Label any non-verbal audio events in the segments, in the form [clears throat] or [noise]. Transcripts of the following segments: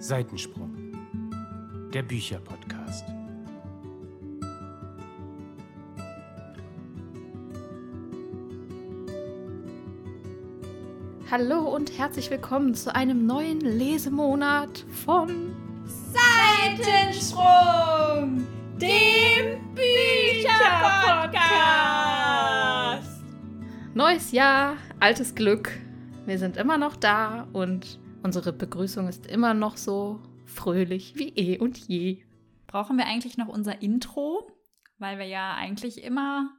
Seitensprung, der Bücherpodcast. Hallo und herzlich willkommen zu einem neuen Lesemonat von Seitensprung, dem Bücherpodcast. Neues Jahr, altes Glück. Wir sind immer noch da und unsere Begrüßung ist immer noch so fröhlich wie eh und je. Brauchen wir eigentlich noch unser Intro? Weil wir ja eigentlich immer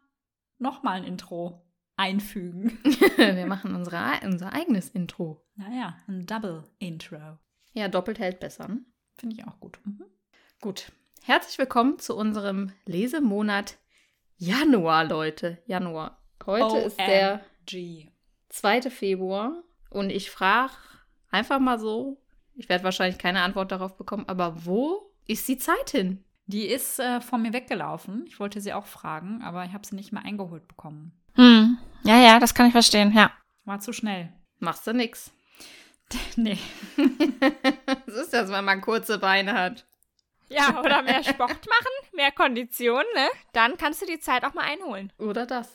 nochmal ein Intro einfügen. [laughs] [laughs] Wir machen unsere, unser eigenes Intro. Naja, ein Double Intro. Ja, doppelt hält besser. Ne? Finde ich auch gut. Mhm. Gut. Herzlich willkommen zu unserem Lesemonat Januar, Leute. Januar. Heute ist der G. 2. Februar und ich frage einfach mal so, ich werde wahrscheinlich keine Antwort darauf bekommen, aber wo ist die Zeit hin? Die ist äh, von mir weggelaufen. Ich wollte sie auch fragen, aber ich habe sie nicht mehr eingeholt bekommen. Hm. Ja, ja, das kann ich verstehen, ja. War zu schnell. Machst du nix. [laughs] Nee. [laughs] Das ist das, wenn man kurze Beine hat. Ja, oder mehr Sport machen, mehr Kondition, ne? Dann kannst du die Zeit auch mal einholen. Oder das.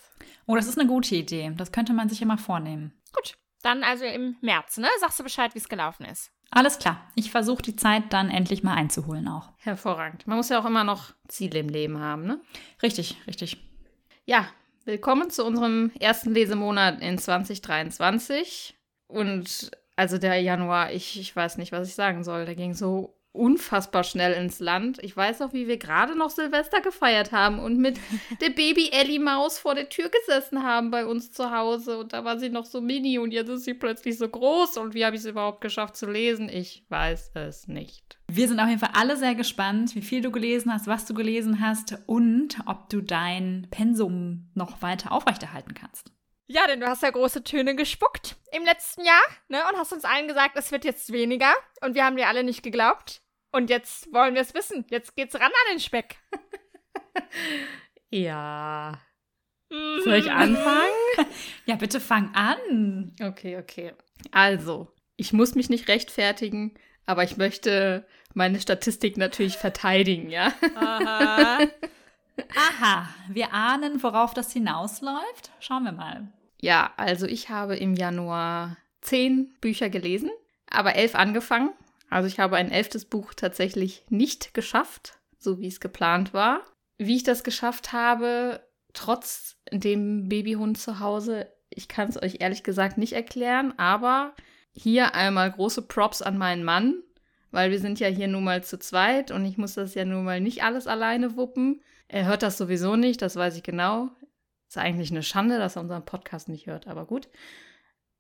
Oh, das ist eine gute Idee. Das könnte man sich ja mal vornehmen. Gut, dann also im März, ne? Sagst du Bescheid, wie es gelaufen ist. Alles klar. Ich versuche die Zeit dann endlich mal einzuholen auch. Hervorragend. Man muss ja auch immer noch Ziele im Leben haben, ne? Richtig, richtig. Ja, willkommen zu unserem ersten Lesemonat in 2023. Und also der Januar, ich, ich weiß nicht, was ich sagen soll. Der ging so unfassbar schnell ins Land. Ich weiß auch, wie wir gerade noch Silvester gefeiert haben und mit [laughs] der Baby Ellie Maus vor der Tür gesessen haben bei uns zu Hause. Und da war sie noch so mini und jetzt ist sie plötzlich so groß. Und wie habe ich es überhaupt geschafft zu lesen? Ich weiß es nicht. Wir sind auf jeden Fall alle sehr gespannt, wie viel du gelesen hast, was du gelesen hast und ob du dein Pensum noch weiter aufrechterhalten kannst. Ja, denn du hast ja große Töne gespuckt im letzten Jahr, ne? Und hast uns allen gesagt, es wird jetzt weniger. Und wir haben dir alle nicht geglaubt. Und jetzt wollen wir es wissen. Jetzt geht's ran an den Speck. [laughs] Ja. Soll ich anfangen? [laughs] Ja, bitte fang an. Okay, okay. Also, ich muss mich nicht rechtfertigen, aber ich möchte meine Statistik natürlich verteidigen, ja? Aha. [laughs] Aha, wir ahnen, worauf das hinausläuft. Schauen wir mal. Ja, also ich habe im Januar zehn Bücher gelesen, aber elf angefangen. Also ich habe ein elftes Buch tatsächlich nicht geschafft, so wie es geplant war. Wie ich das geschafft habe, trotz dem Babyhund zu Hause, ich kann es euch ehrlich gesagt nicht erklären, aber hier einmal große Props an meinen Mann, weil wir sind ja hier nun mal zu zweit und ich muss das ja nun mal nicht alles alleine wuppen. Er hört das sowieso nicht, das weiß ich genau. Ist eigentlich eine Schande, dass er unseren Podcast nicht hört, aber gut.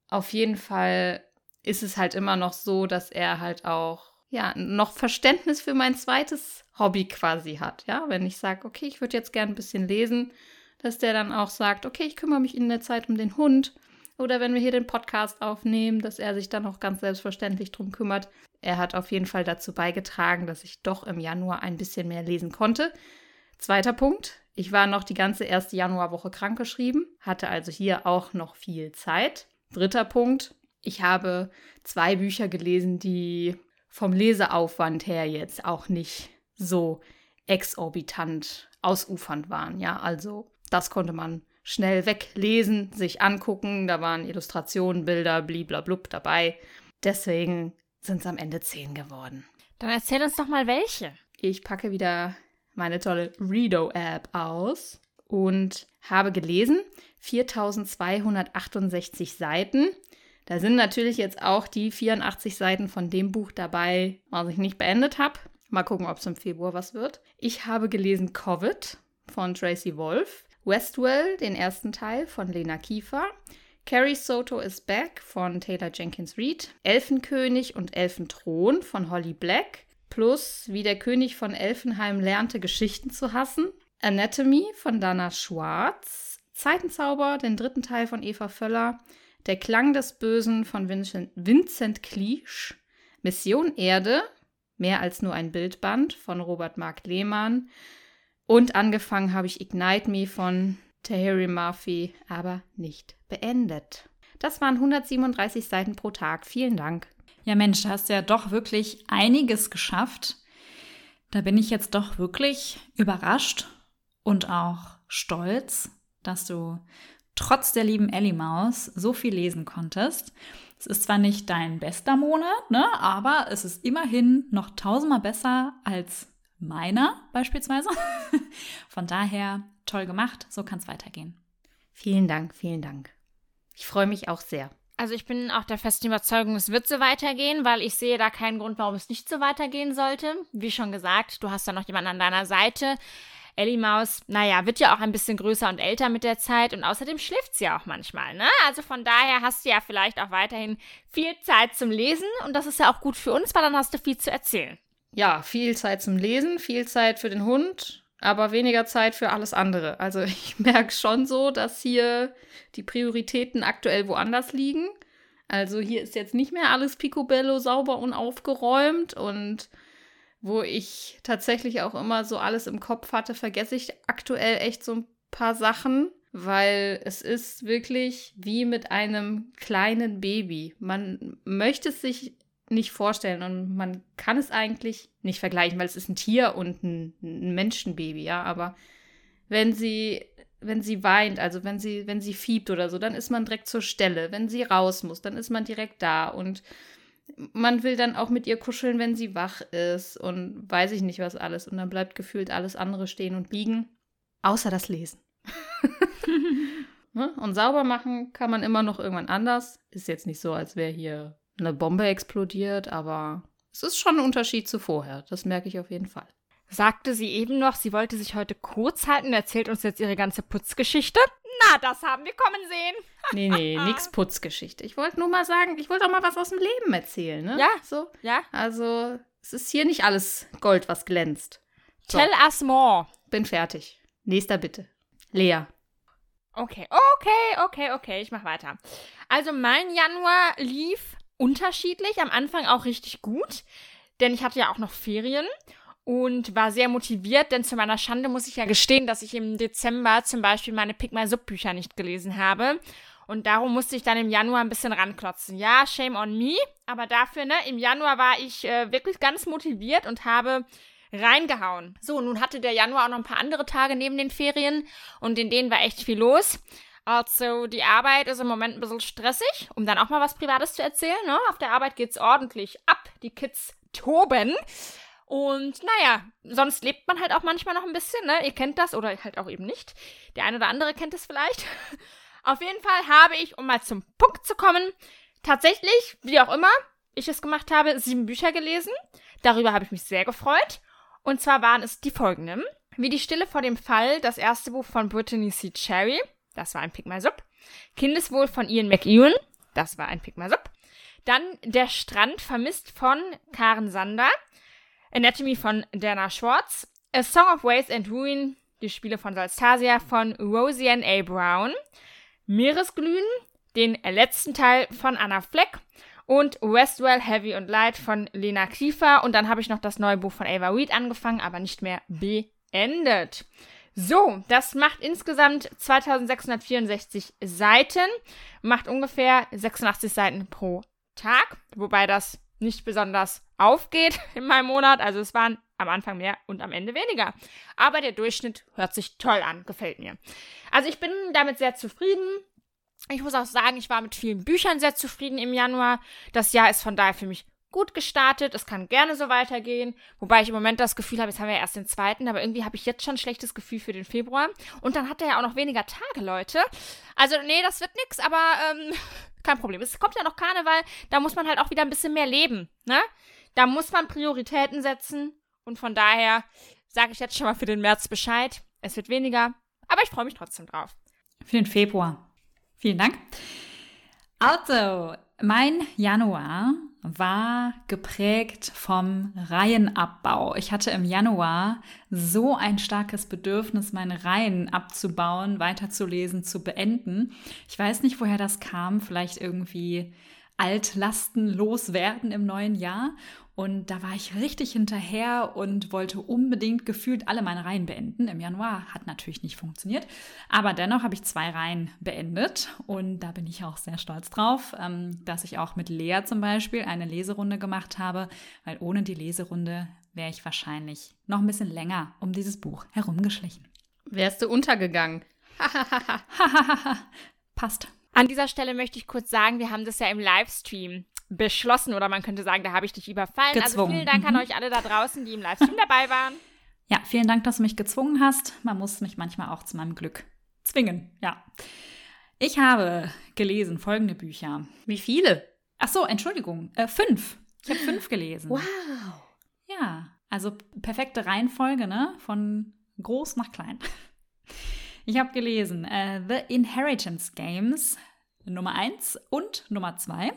Auf jeden Fall ist es halt immer noch so, dass er halt auch ja noch Verständnis für mein zweites Hobby quasi hat. Ja, wenn ich sage, okay, ich würde jetzt gern ein bisschen lesen, dass der dann auch sagt, okay, ich kümmere mich in der Zeit um den Hund. Oder wenn wir hier den Podcast aufnehmen, dass er sich dann auch ganz selbstverständlich drum kümmert. Er hat auf jeden Fall dazu beigetragen, dass ich doch im Januar ein bisschen mehr lesen konnte. Zweiter Punkt. Ich war noch die ganze erste Januarwoche krankgeschrieben, hatte also hier auch noch viel Zeit. Dritter Punkt. Ich habe zwei Bücher gelesen, die vom Leseaufwand her jetzt auch nicht so exorbitant ausufernd waren. Ja, also das konnte man schnell weglesen, sich angucken. Da waren Illustrationen, Bilder, bliblablub dabei. Deswegen sind es am Ende zehn geworden. Dann erzähl uns doch mal welche. Ich packe wieder meine tolle Redo-App aus und habe gelesen 4268 Seiten. Da sind natürlich jetzt auch die 84 Seiten von dem Buch dabei, was ich nicht beendet habe. Mal gucken, ob es im Februar was wird. Ich habe gelesen Covid von Tracy Wolf, Westwell, den ersten Teil von Lena Kiefer, Carrie Soto is Back von Taylor Jenkins Reid, Elfenkönig und Elfenthron von Holly Black, plus Wie der König von Elfenheim lernte, Geschichten zu hassen, Anatomy von Dana Schwarz, Zeitenzauber, den dritten Teil von Eva Völler, Der Klang des Bösen von Vincent, Vincent Cleach, Mission Erde, mehr als nur ein Bildband von Robert Mark Lehmann und angefangen habe ich Ignite Me von Tahiri Murphy, aber nicht beendet. Das waren 137 Seiten pro Tag. Vielen Dank. Ja, Mensch, da hast du ja doch wirklich einiges geschafft. Da bin ich jetzt doch wirklich überrascht und auch stolz, dass du trotz der lieben Ellie Maus so viel lesen konntest. Es ist zwar nicht dein bester Monat, ne, aber es ist immerhin noch tausendmal besser als meiner beispielsweise. [laughs] Von daher toll gemacht, so kann es weitergehen. Vielen Dank, vielen Dank. Ich freue mich auch sehr. Also ich bin auch der festen Überzeugung, es wird so weitergehen, weil ich sehe da keinen Grund, warum es nicht so weitergehen sollte. Wie schon gesagt, du hast da noch jemanden an deiner Seite. Ellie Maus, naja, wird ja auch ein bisschen größer und älter mit der Zeit und außerdem schläft sie ja auch manchmal, ne? Also von daher hast du ja vielleicht auch weiterhin viel Zeit zum Lesen und das ist ja auch gut für uns, weil dann hast du viel zu erzählen. Ja, viel Zeit zum Lesen, viel Zeit für den Hund, aber weniger Zeit für alles andere. Also [laughs] ich merke schon so, dass hier die Prioritäten aktuell woanders liegen. Also hier ist jetzt nicht mehr alles picobello sauber und aufgeräumt und wo ich tatsächlich auch immer so alles im Kopf hatte, vergesse ich aktuell echt so ein paar Sachen, weil es ist wirklich wie mit einem kleinen Baby. Man möchte es sich nicht vorstellen und man kann es eigentlich nicht vergleichen, weil es ist ein Tier und ein, ein Menschenbaby, ja, aber wenn sie wenn sie weint, also wenn sie wenn sie fiebt oder so, dann ist man direkt zur Stelle. Wenn sie raus muss, dann ist man direkt da und man will dann auch mit ihr kuscheln, wenn sie wach ist und weiß ich nicht was alles. Und dann bleibt gefühlt alles andere stehen und liegen, außer das Lesen. [laughs] Ne? und sauber machen kann man immer noch irgendwann anders. Ist jetzt nicht so, als wäre hier eine Bombe explodiert, aber es ist schon ein Unterschied zu vorher. Das merke ich auf jeden Fall. Sagte sie eben noch, sie wollte sich heute kurz halten, erzählt uns jetzt ihre ganze Putzgeschichte. Na, das haben wir kommen sehen. [laughs] Nee, nee, nix Putzgeschichte. Ich wollte nur mal sagen, ich wollte auch mal was aus dem Leben erzählen, ne? Ja. So. Ja? Also, es ist hier nicht alles Gold, was glänzt. So. Tell us more. Bin fertig. Nächster bitte. Lea. Okay, okay, okay, okay, ich mach weiter. Also mein Januar lief unterschiedlich, am Anfang auch richtig gut, denn ich hatte ja auch noch Ferien und war sehr motiviert, denn zu meiner Schande muss ich ja gestehen, dass ich im Dezember zum Beispiel meine Pick My Sub Bücher nicht gelesen habe. Und darum musste ich dann im Januar ein bisschen ranklotzen. Ja, shame on me, aber dafür, ne, im Januar war ich äh, wirklich ganz motiviert und habe reingehauen. So, nun hatte der Januar auch noch ein paar andere Tage neben den Ferien und in denen war echt viel los. Also die Arbeit ist im Moment ein bisschen stressig, um dann auch mal was Privates zu erzählen. Ne? Auf der Arbeit geht's ordentlich ab. Die Kids toben. Und naja, sonst lebt man halt auch manchmal noch ein bisschen, ne? Ihr kennt das oder halt auch eben nicht. Der eine oder andere kennt es vielleicht. [laughs] Auf jeden Fall habe ich, um mal zum Punkt zu kommen, tatsächlich, wie auch immer ich es gemacht habe, sieben Bücher gelesen. Darüber habe ich mich sehr gefreut. Und zwar waren es die folgenden. Wie die Stille vor dem Fall, das erste Buch von Brittany C. Cherry, das war ein Pick My Sub. Kindeswohl von Ian McEwan, das war ein Pick My Sub. Dann Der Strand vermisst von Karen Sander. Anatomy von Dana Schwartz, A Song of Waste and Ruin, die Spiele von Salstasia von Rosianne A. Brown, Meeresglühen, den letzten Teil von Anna Fleck und Westwell Heavy and Light von Lena Kiefer. Und dann habe ich noch das neue Buch von Ava Reed angefangen, aber nicht mehr beendet. So, das macht insgesamt 2664 Seiten, macht ungefähr 86 Seiten pro Tag, wobei das nicht besonders aufgeht [laughs] in meinem Monat. Also es waren am Anfang mehr und am Ende weniger. Aber der Durchschnitt hört sich toll an, gefällt mir. Also ich bin damit sehr zufrieden. Ich muss auch sagen, ich war mit vielen Büchern sehr zufrieden im Januar. Das Jahr ist von daher für mich gut gestartet. Es kann gerne so weitergehen. Wobei ich im Moment das Gefühl habe, jetzt haben wir erst den zweiten, aber irgendwie habe ich jetzt schon ein schlechtes Gefühl für den Februar. Und dann hat er ja auch noch weniger Tage, Leute. Also, nee, das wird nix, aber ähm, [laughs] kein Problem. Es kommt ja noch Karneval, da muss man halt auch wieder ein bisschen mehr leben, ne? Da muss man Prioritäten setzen. Und von daher sage ich jetzt schon mal für den März Bescheid. Es wird weniger, aber ich freue mich trotzdem drauf. Für den Februar. Vielen Dank. Also, mein Januar war geprägt vom Reihenabbau. Ich hatte im Januar so ein starkes Bedürfnis, meine Reihen abzubauen, weiterzulesen, zu beenden. Ich weiß nicht, woher das kam. Vielleicht irgendwie Altlasten loswerden im neuen Jahr. Und da war ich richtig hinterher und wollte unbedingt gefühlt alle meine Reihen beenden. Im Januar hat natürlich nicht funktioniert. Aber dennoch habe ich zwei Reihen beendet. Und da bin ich auch sehr stolz drauf, ähm, dass ich auch mit Lea zum Beispiel eine Leserunde gemacht habe. Weil ohne die Leserunde wäre ich wahrscheinlich noch ein bisschen länger um dieses Buch herumgeschlichen. Wärst du untergegangen? [laughs] Passt. An dieser Stelle möchte ich kurz sagen, wir haben das ja im Livestream beschlossen oder man könnte sagen, da habe ich dich überfallen. Also Gezwungen. vielen Dank Mhm. an euch alle da draußen, die im Livestream dabei waren. [laughs] Ja, vielen Dank, dass du mich gezwungen hast. Man muss mich manchmal auch zu meinem Glück zwingen. Ja. Ich habe gelesen folgende Bücher. Wie viele? Ach so, Entschuldigung, äh, fünf. Ich habe fünf gelesen. Wow. Ja, also perfekte Reihenfolge, ne? Von groß nach klein. Ich habe gelesen äh, The Inheritance Games Nummer 1 und Nummer 2.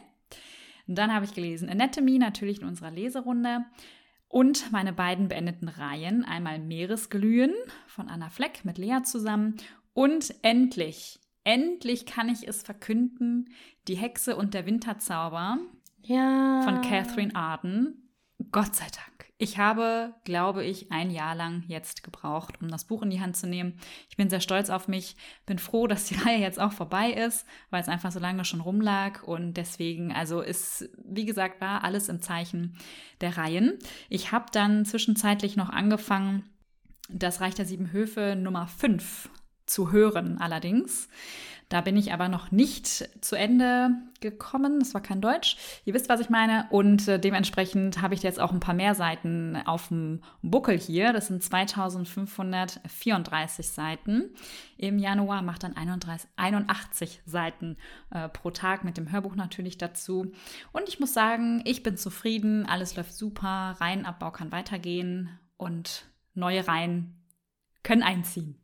Dann habe ich gelesen Anatomy, natürlich in unserer Leserunde. Und meine beiden beendeten Reihen. Einmal Meeresglühen von Anna Fleck mit Lea zusammen. Und endlich, endlich kann ich es verkünden, Die Hexe und der Winterzauber Ja. von Catherine Arden. Gott sei Dank. Ich habe, glaube ich, ein Jahr lang jetzt gebraucht, um das Buch in die Hand zu nehmen. Ich bin sehr stolz auf mich, bin froh, dass die [laughs] Reihe jetzt auch vorbei ist, weil es einfach so lange schon rumlag und deswegen, also ist, wie gesagt, war alles im Zeichen der Reihen. Ich habe dann zwischenzeitlich noch angefangen, das Reich der Sieben Höfe Nummer 5 zu hören allerdings. Da bin ich aber noch nicht zu Ende gekommen. Das war kein Deutsch. Ihr wisst, was ich meine. Und äh, dementsprechend habe ich jetzt auch ein paar mehr Seiten auf dem Buckel hier. Das sind 2534 Seiten. Im Januar macht dann 31, 81 Seiten äh, pro Tag mit dem Hörbuch natürlich dazu. Und ich muss sagen, ich bin zufrieden. Alles läuft super. Reihenabbau kann weitergehen und neue Reihen können einziehen.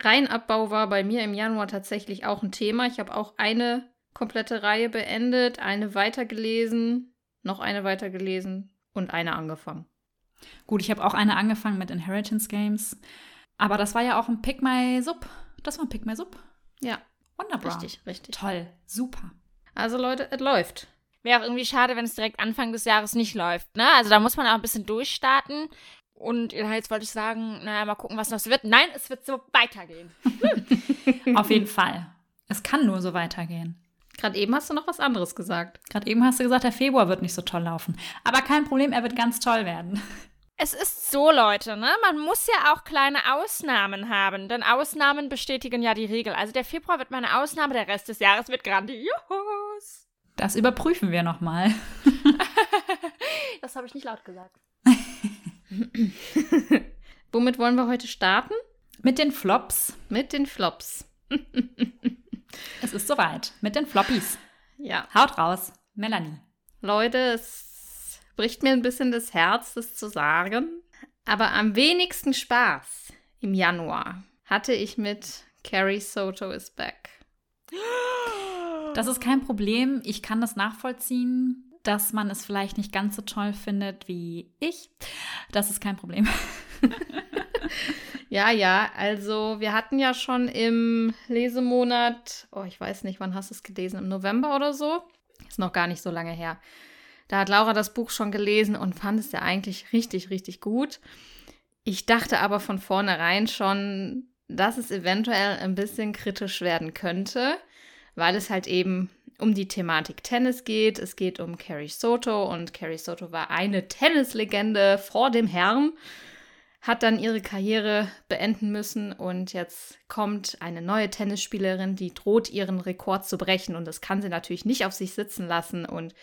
Reihenabbau war bei mir im Januar tatsächlich auch ein Thema. Ich habe auch eine komplette Reihe beendet, eine weitergelesen, noch eine weitergelesen und eine angefangen. Gut, ich habe auch eine angefangen mit Inheritance Games. Aber das war ja auch ein Pick My Sub. Das war ein Pick My Sub. Ja, Wunderbar. richtig, richtig. Toll. Super. Also Leute, es läuft. Wäre auch irgendwie schade, wenn es direkt Anfang des Jahres nicht läuft. Ne? Also da muss man auch ein bisschen durchstarten. Und jetzt wollte ich sagen, naja, mal gucken, was noch so wird. Nein, es wird so weitergehen. Auf jeden Fall. Es kann nur so weitergehen. Gerade eben hast du noch was anderes gesagt. Gerade eben hast du gesagt, der Februar wird nicht so toll laufen. Aber kein Problem, er wird ganz toll werden. Es ist so, Leute, ne? Man muss ja auch kleine Ausnahmen haben, denn Ausnahmen bestätigen ja die Regel. Also der Februar wird meine Ausnahme, der Rest des Jahres wird grandios. Das überprüfen wir nochmal. [laughs] Das habe ich nicht laut gesagt. [laughs] [clears throat] Womit wollen wir heute starten? Mit den Flops. Mit den Flops. [laughs] Es ist soweit. Mit den Floppies. Ja, Haut raus. Melanie. Leute, es bricht mir ein bisschen das Herz, das zu sagen. Aber am wenigsten Spaß im Januar hatte ich mit Carrie Soto is Back. Das ist kein Problem. Ich kann das nachvollziehen, dass man es vielleicht nicht ganz so toll findet wie ich. Das ist kein Problem. [laughs] Ja, ja, also wir hatten ja schon im Lesemonat, oh, ich weiß nicht, wann hast du es gelesen? Im November oder so? Ist noch gar nicht so lange her. Da hat Laura das Buch schon gelesen und fand es ja eigentlich richtig, richtig gut. Ich dachte aber von vornherein schon, dass es eventuell ein bisschen kritisch werden könnte, weil es halt eben um die Thematik Tennis geht. Es geht um Carrie Soto und Carrie Soto war eine Tennislegende vor dem Herrn hat dann ihre Karriere beenden müssen und jetzt kommt eine neue Tennisspielerin, die droht ihren Rekord zu brechen und das kann sie natürlich nicht auf sich sitzen lassen und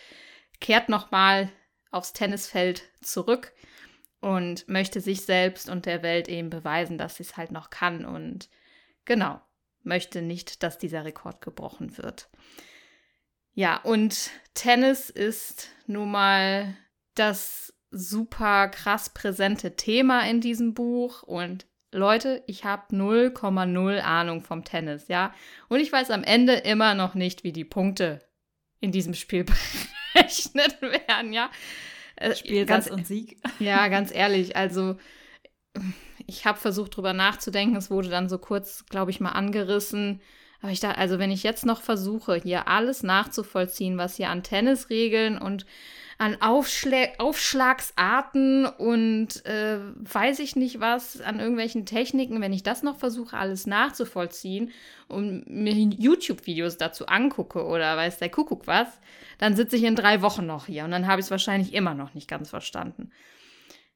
kehrt nochmal aufs Tennisfeld zurück und möchte sich selbst und der Welt eben beweisen, dass sie es halt noch kann und genau, möchte nicht, dass dieser Rekord gebrochen wird. Ja, und Tennis ist nun mal das super krass präsente Thema in diesem Buch und Leute, ich habe 0,0 Ahnung vom Tennis, ja. Und ich weiß am Ende immer noch nicht, wie die Punkte in diesem Spiel [laughs] berechnet werden, ja. Äh, Spielsatz ganz, und Sieg. [laughs] ja, ganz ehrlich, also ich habe versucht drüber nachzudenken. Es wurde dann so kurz, glaube ich, mal angerissen. Aber ich dachte, also wenn ich jetzt noch versuche, hier alles nachzuvollziehen, was hier an Tennisregeln und an Aufschla Aufschlagsarten und äh, weiß ich nicht was, an irgendwelchen Techniken, wenn ich das noch versuche, alles nachzuvollziehen und mir YouTube-Videos dazu angucke oder weiß der Kuckuck was, dann sitze ich in drei Wochen noch hier und dann habe ich es wahrscheinlich immer noch nicht ganz verstanden.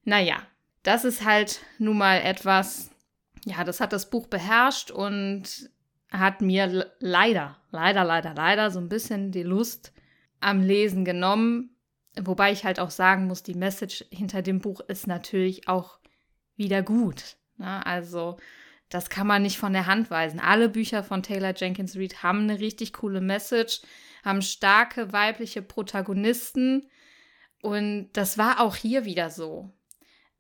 Naja, das ist halt nun mal etwas, ja, das hat das Buch beherrscht und hat mir leider, leider, leider, leider so ein bisschen die Lust am Lesen genommen. Wobei ich halt auch sagen muss, die Message hinter dem Buch ist natürlich auch wieder gut. Ne? Also, das kann man nicht von der Hand weisen. Alle Bücher von Taylor Jenkins Reid haben eine richtig coole Message, haben starke weibliche Protagonisten. Und das war auch hier wieder so.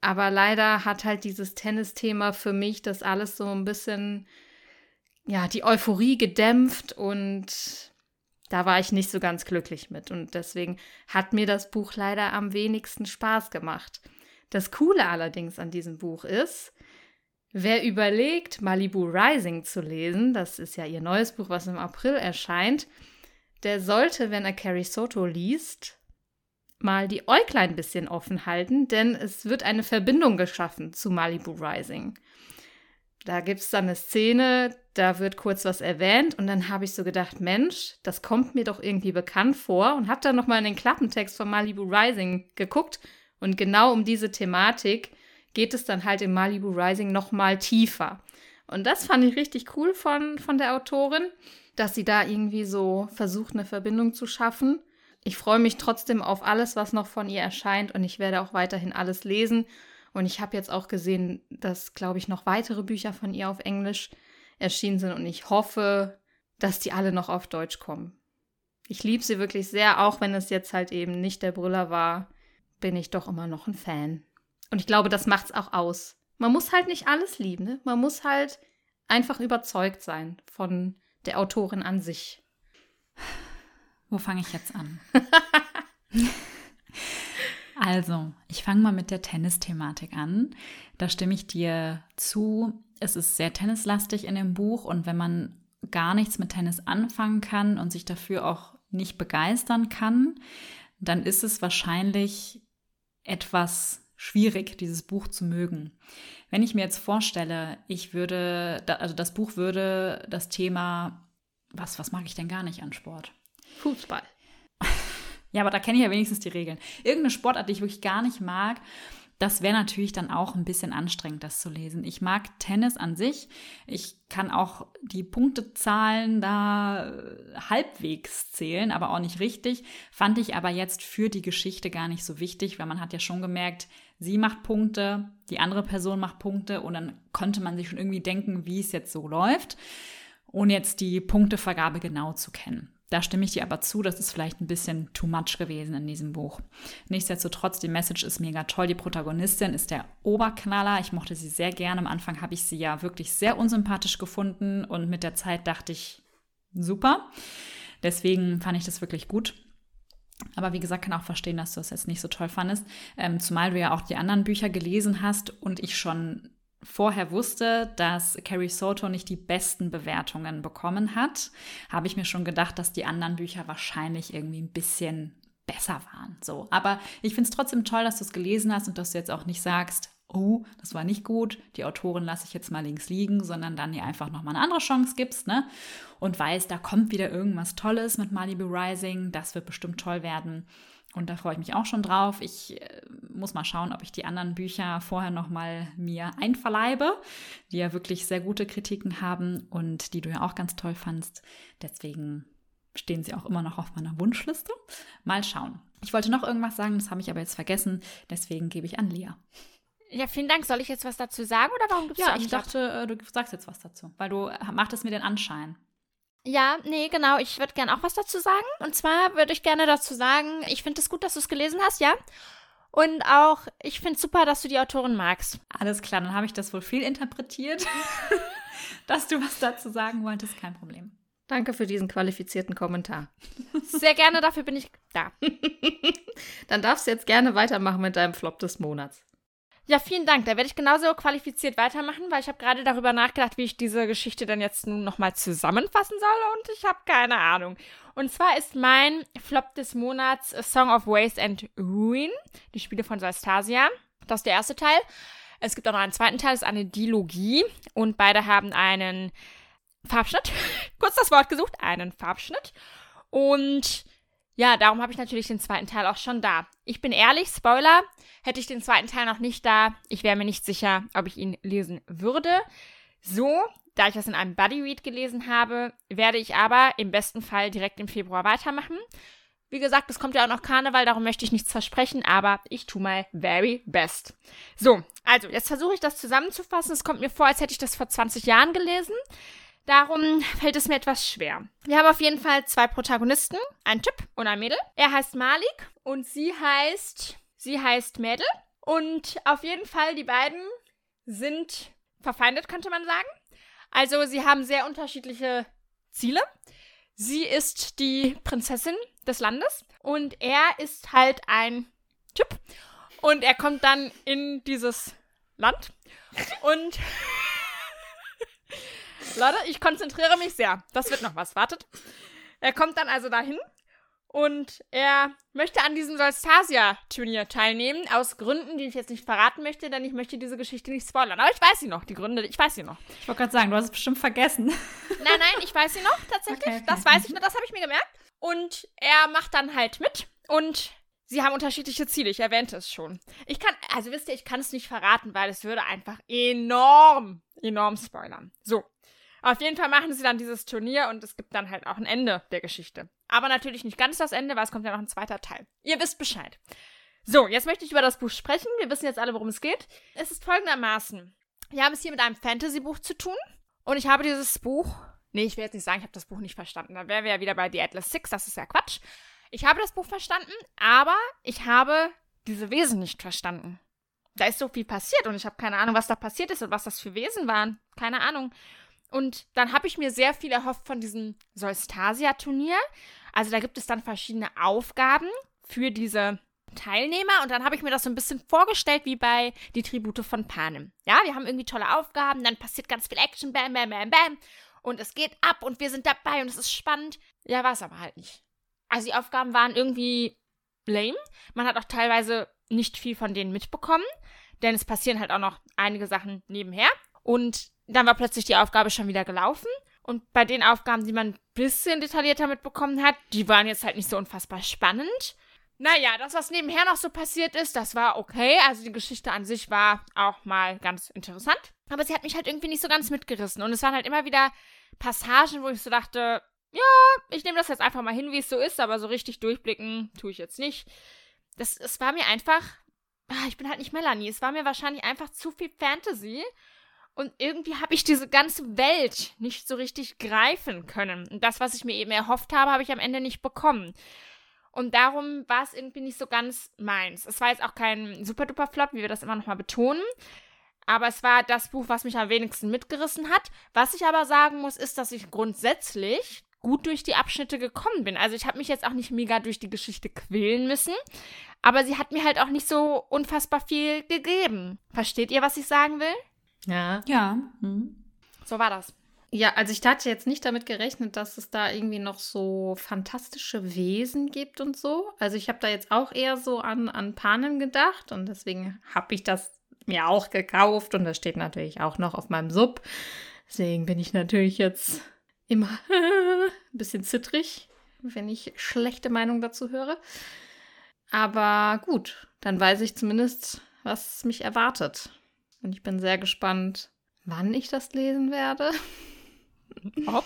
Aber leider hat halt dieses Tennis-Thema für mich das alles so ein bisschen, ja, die Euphorie gedämpft und da war ich nicht so ganz glücklich mit und deswegen hat mir das Buch leider am wenigsten Spaß gemacht. Das Coole allerdings an diesem Buch ist, wer überlegt, Malibu Rising zu lesen, das ist ja ihr neues Buch, was im April erscheint, der sollte, wenn er Carrie Soto liest, mal die Äuglein ein bisschen offen halten, denn es wird eine Verbindung geschaffen zu Malibu Rising. Da gibt es dann eine Szene, da wird kurz was erwähnt und dann habe ich so gedacht, Mensch, das kommt mir doch irgendwie bekannt vor und habe dann nochmal in den Klappentext von Malibu Rising geguckt und genau um diese Thematik geht es dann halt in Malibu Rising nochmal tiefer. Und das fand ich richtig cool von, von der Autorin, dass sie da irgendwie so versucht, eine Verbindung zu schaffen. Ich freue mich trotzdem auf alles, was noch von ihr erscheint und ich werde auch weiterhin alles lesen und ich habe jetzt auch gesehen, dass, glaube ich, noch weitere Bücher von ihr auf Englisch erschienen sind. Und ich hoffe, dass die alle noch auf Deutsch kommen. Ich liebe sie wirklich sehr, auch wenn es jetzt halt eben nicht der Brüller war, bin ich doch immer noch ein Fan. Und ich glaube, das macht es auch aus. Man muss halt nicht alles lieben, ne? Man muss halt einfach überzeugt sein von der Autorin an sich. Wo fange ich jetzt an? [laughs] Also, ich fange mal mit der Tennis-Thematik an. Da stimme ich dir zu. Es ist sehr tennislastig in dem Buch und wenn man gar nichts mit Tennis anfangen kann und sich dafür auch nicht begeistern kann, dann ist es wahrscheinlich etwas schwierig, dieses Buch zu mögen. Wenn ich mir jetzt vorstelle, ich würde, also das Buch würde das Thema, was, was mag ich denn gar nicht an Sport? Fußball. Ja, aber da kenne ich ja wenigstens die Regeln. Irgendeine Sportart, die ich wirklich gar nicht mag, das wäre natürlich dann auch ein bisschen anstrengend, das zu lesen. Ich mag Tennis an sich. Ich kann auch die Punktezahlen da äh, halbwegs zählen, aber auch nicht richtig. Fand ich aber jetzt für die Geschichte gar nicht so wichtig, weil man hat ja schon gemerkt, sie macht Punkte, die andere Person macht Punkte und dann konnte man sich schon irgendwie denken, wie es jetzt so läuft, ohne jetzt die Punktevergabe genau zu kennen. Da stimme ich dir aber zu, das ist vielleicht ein bisschen too much gewesen in diesem Buch. Nichtsdestotrotz, die Message ist mega toll. Die Protagonistin ist der Oberknaller. Ich mochte sie sehr gerne. Am Anfang habe ich sie ja wirklich sehr unsympathisch gefunden und mit der Zeit dachte ich, super. Deswegen fand ich das wirklich gut. Aber wie gesagt, kann auch verstehen, dass du das jetzt nicht so toll fandest. Ähm, zumal du ja auch die anderen Bücher gelesen hast und ich schon vorher wusste, dass Carrie Soto nicht die besten Bewertungen bekommen hat, habe ich mir schon gedacht, dass die anderen Bücher wahrscheinlich irgendwie ein bisschen besser waren. So, aber ich finde es trotzdem toll, dass du es gelesen hast und dass du jetzt auch nicht sagst, oh, das war nicht gut, die Autorin lasse ich jetzt mal links liegen, sondern dann ihr einfach nochmal eine andere Chance gibst, ne? Und weiß, da kommt wieder irgendwas Tolles mit Malibu Rising, das wird bestimmt toll werden. Und da freue ich mich auch schon drauf. Ich äh, muss mal schauen, ob ich die anderen Bücher vorher noch mal mir einverleibe, die ja wirklich sehr gute Kritiken haben und die du ja auch ganz toll fandst. Deswegen stehen sie auch immer noch auf meiner Wunschliste. Mal schauen. Ich wollte noch irgendwas sagen, das habe ich aber jetzt vergessen. Deswegen gebe ich an Lea. Ja, vielen Dank. Soll ich jetzt was dazu sagen oder warum gibst ja, du Ja, ich dachte, ab? Äh, du sagst jetzt was dazu, weil du machtest mir den Anschein. Ja, nee, genau. Ich würde gerne auch was dazu sagen. Und zwar würde ich gerne dazu sagen, ich finde es gut, dass du es gelesen hast, ja. Und auch, ich finde es super, dass du die Autorin magst. Alles klar, dann habe ich das wohl viel interpretiert, [laughs] dass du was dazu sagen wolltest. Kein Problem. Danke für diesen qualifizierten Kommentar. [laughs] Sehr gerne, dafür bin ich da. dann darfst du jetzt gerne weitermachen mit deinem Flop des Monats. Ja, vielen Dank. Da werde ich genauso qualifiziert weitermachen, weil ich habe gerade darüber nachgedacht, wie ich diese Geschichte dann jetzt nun nochmal zusammenfassen soll und ich habe keine Ahnung. Und zwar ist mein Flop des Monats Song of Waste and Ruin, die Spiele von Sastasia. Das ist der erste Teil. Es gibt auch noch einen zweiten Teil, das ist eine Dilogie und beide haben einen Farbschnitt. [laughs] Kurz das Wort gesucht, einen Farbschnitt. Und ja, darum habe ich natürlich den zweiten Teil auch schon da. Ich bin ehrlich, Spoiler, hätte ich den zweiten Teil noch nicht da, ich wäre mir nicht sicher, ob ich ihn lesen würde. So, da ich das in einem Buddy Read gelesen habe, werde ich aber im besten Fall direkt im Februar weitermachen. Wie gesagt, es kommt ja auch noch Karneval, darum möchte ich nichts versprechen, aber ich tue my very best. So, also, jetzt versuche ich das zusammenzufassen. Es kommt mir vor, als hätte ich das vor 20 Jahren gelesen. Darum fällt es mir etwas schwer. Wir haben auf jeden Fall zwei Protagonisten, ein Typ und ein Mädel. Er heißt Malik und sie heißt, sie heißt Mädel. Und auf jeden Fall, die beiden sind verfeindet, könnte man sagen. Also, sie haben sehr unterschiedliche Ziele. Sie ist die Prinzessin des Landes und er ist halt ein Typ. Und er kommt dann in dieses Land und Leute, ich konzentriere mich sehr. Das wird noch was. Wartet. Er kommt dann also dahin und er möchte an diesem Solstasia-Turnier teilnehmen, aus Gründen, die ich jetzt nicht verraten möchte, denn ich möchte diese Geschichte nicht spoilern. Aber ich weiß sie noch, die Gründe, ich weiß sie noch. Ich wollte gerade sagen, du hast es bestimmt vergessen. Nein, nein, ich weiß sie noch, tatsächlich. Okay, okay. Das weiß ich noch, das habe ich mir gemerkt. Und er macht dann halt mit und sie haben unterschiedliche Ziele, ich erwähnte es schon. Ich kann, also wisst ihr, ich kann es nicht verraten, weil es würde einfach enorm, enorm spoilern. So, auf jeden Fall machen sie dann dieses Turnier und es gibt dann halt auch ein Ende der Geschichte. Aber natürlich nicht ganz das Ende, weil es kommt ja noch ein zweiter Teil. Ihr wisst Bescheid. So, jetzt möchte ich über das Buch sprechen. Wir wissen jetzt alle, worum es geht. Es ist folgendermaßen. Wir haben es hier mit einem Fantasy-Buch zu tun. Und ich habe dieses Buch. Nee, ich will jetzt nicht sagen, ich habe das Buch nicht verstanden. Da wären wir ja wieder bei The Atlas Six. Das ist ja Quatsch. Ich habe das Buch verstanden, aber ich habe diese Wesen nicht verstanden. Da ist so viel passiert und ich habe keine Ahnung, was da passiert ist und was das für Wesen waren. Keine Ahnung. Und dann habe ich mir sehr viel erhofft von diesem Solstasia-Turnier. Also da gibt es dann verschiedene Aufgaben für diese Teilnehmer und dann habe ich mir das so ein bisschen vorgestellt wie bei die Tribute von Panem. Ja, wir haben irgendwie tolle Aufgaben, dann passiert ganz viel Action, bam, bam, bam, bam und es geht ab und wir sind dabei und es ist spannend. Ja, war es aber halt nicht. Also die Aufgaben waren irgendwie lame. Man hat auch teilweise nicht viel von denen mitbekommen, denn es passieren halt auch noch einige Sachen nebenher und dann war plötzlich die Aufgabe schon wieder gelaufen. Und bei den Aufgaben, die man ein bisschen detaillierter mitbekommen hat, die waren jetzt halt nicht so unfassbar spannend. Naja, das, was nebenher noch so passiert ist, das war okay. Also die Geschichte an sich war auch mal ganz interessant. Aber sie hat mich halt irgendwie nicht so ganz mitgerissen. Und es waren halt immer wieder Passagen, wo ich so dachte, ja, ich nehme das jetzt einfach mal hin, wie es so ist, aber so richtig durchblicken tue ich jetzt nicht. Das, es war mir einfach, ah, ich bin halt nicht Melanie, es war mir wahrscheinlich einfach zu viel Fantasy. Und irgendwie habe ich diese ganze Welt nicht so richtig greifen können. Und das, was ich mir eben erhofft habe, habe ich am Ende nicht bekommen. Und darum war es irgendwie nicht so ganz meins. Es war jetzt auch kein super duper Flop, wie wir das immer nochmal betonen. Aber es war das Buch, was mich am wenigsten mitgerissen hat. Was ich aber sagen muss, ist, dass ich grundsätzlich gut durch die Abschnitte gekommen bin. Also ich habe mich jetzt auch nicht mega durch die Geschichte quälen müssen. Aber sie hat mir halt auch nicht so unfassbar viel gegeben. Versteht ihr, was ich sagen will? Ja. Ja. Hm. So war das. Ja, also ich hatte jetzt nicht damit gerechnet, dass es da irgendwie noch so fantastische Wesen gibt und so. Also ich habe da jetzt auch eher so an, an Panem gedacht und deswegen habe ich das mir auch gekauft und das steht natürlich auch noch auf meinem Sub. Deswegen bin ich natürlich jetzt immer ein [laughs] bisschen zittrig, wenn ich schlechte Meinung dazu höre. Aber gut, dann weiß ich zumindest, was mich erwartet. Und ich bin sehr gespannt, wann ich das lesen werde. Ob.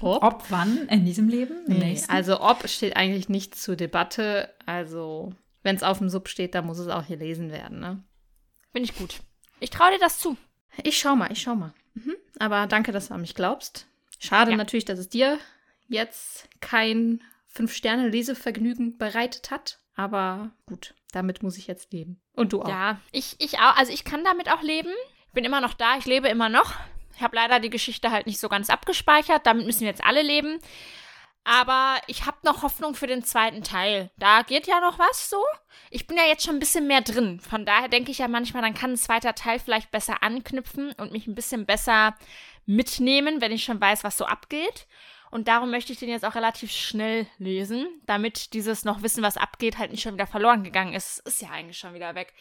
Ob, ob wann? In diesem Leben? Nee, also ob steht eigentlich nicht zur Debatte. Also wenn es auf dem Sub steht, dann muss es auch hier lesen werden. Ne? Bin ich gut. Ich traue dir das zu. Ich schau mal, ich schau mal. Mhm. Aber danke, dass du an mich glaubst. Schade ja. natürlich, dass es dir jetzt kein Fünf-Sterne-Lesevergnügen bereitet hat. Aber gut, damit muss ich jetzt leben. Und du auch. Ja, ich, ich auch. Also ich kann damit auch leben. Ich bin immer noch da, ich lebe immer noch. Ich habe leider die Geschichte halt nicht so ganz abgespeichert. Damit müssen jetzt alle leben. Aber ich habe noch Hoffnung für den zweiten Teil. Da geht ja noch was so. Ich bin ja jetzt schon ein bisschen mehr drin. Von daher denke ich ja manchmal, dann kann ein zweiter Teil vielleicht besser anknüpfen und mich ein bisschen besser mitnehmen, wenn ich schon weiß, was so abgeht. Und darum möchte ich den jetzt auch relativ schnell lesen, damit dieses noch Wissen, was abgeht, halt nicht schon wieder verloren gegangen ist. Ist ja eigentlich schon wieder weg.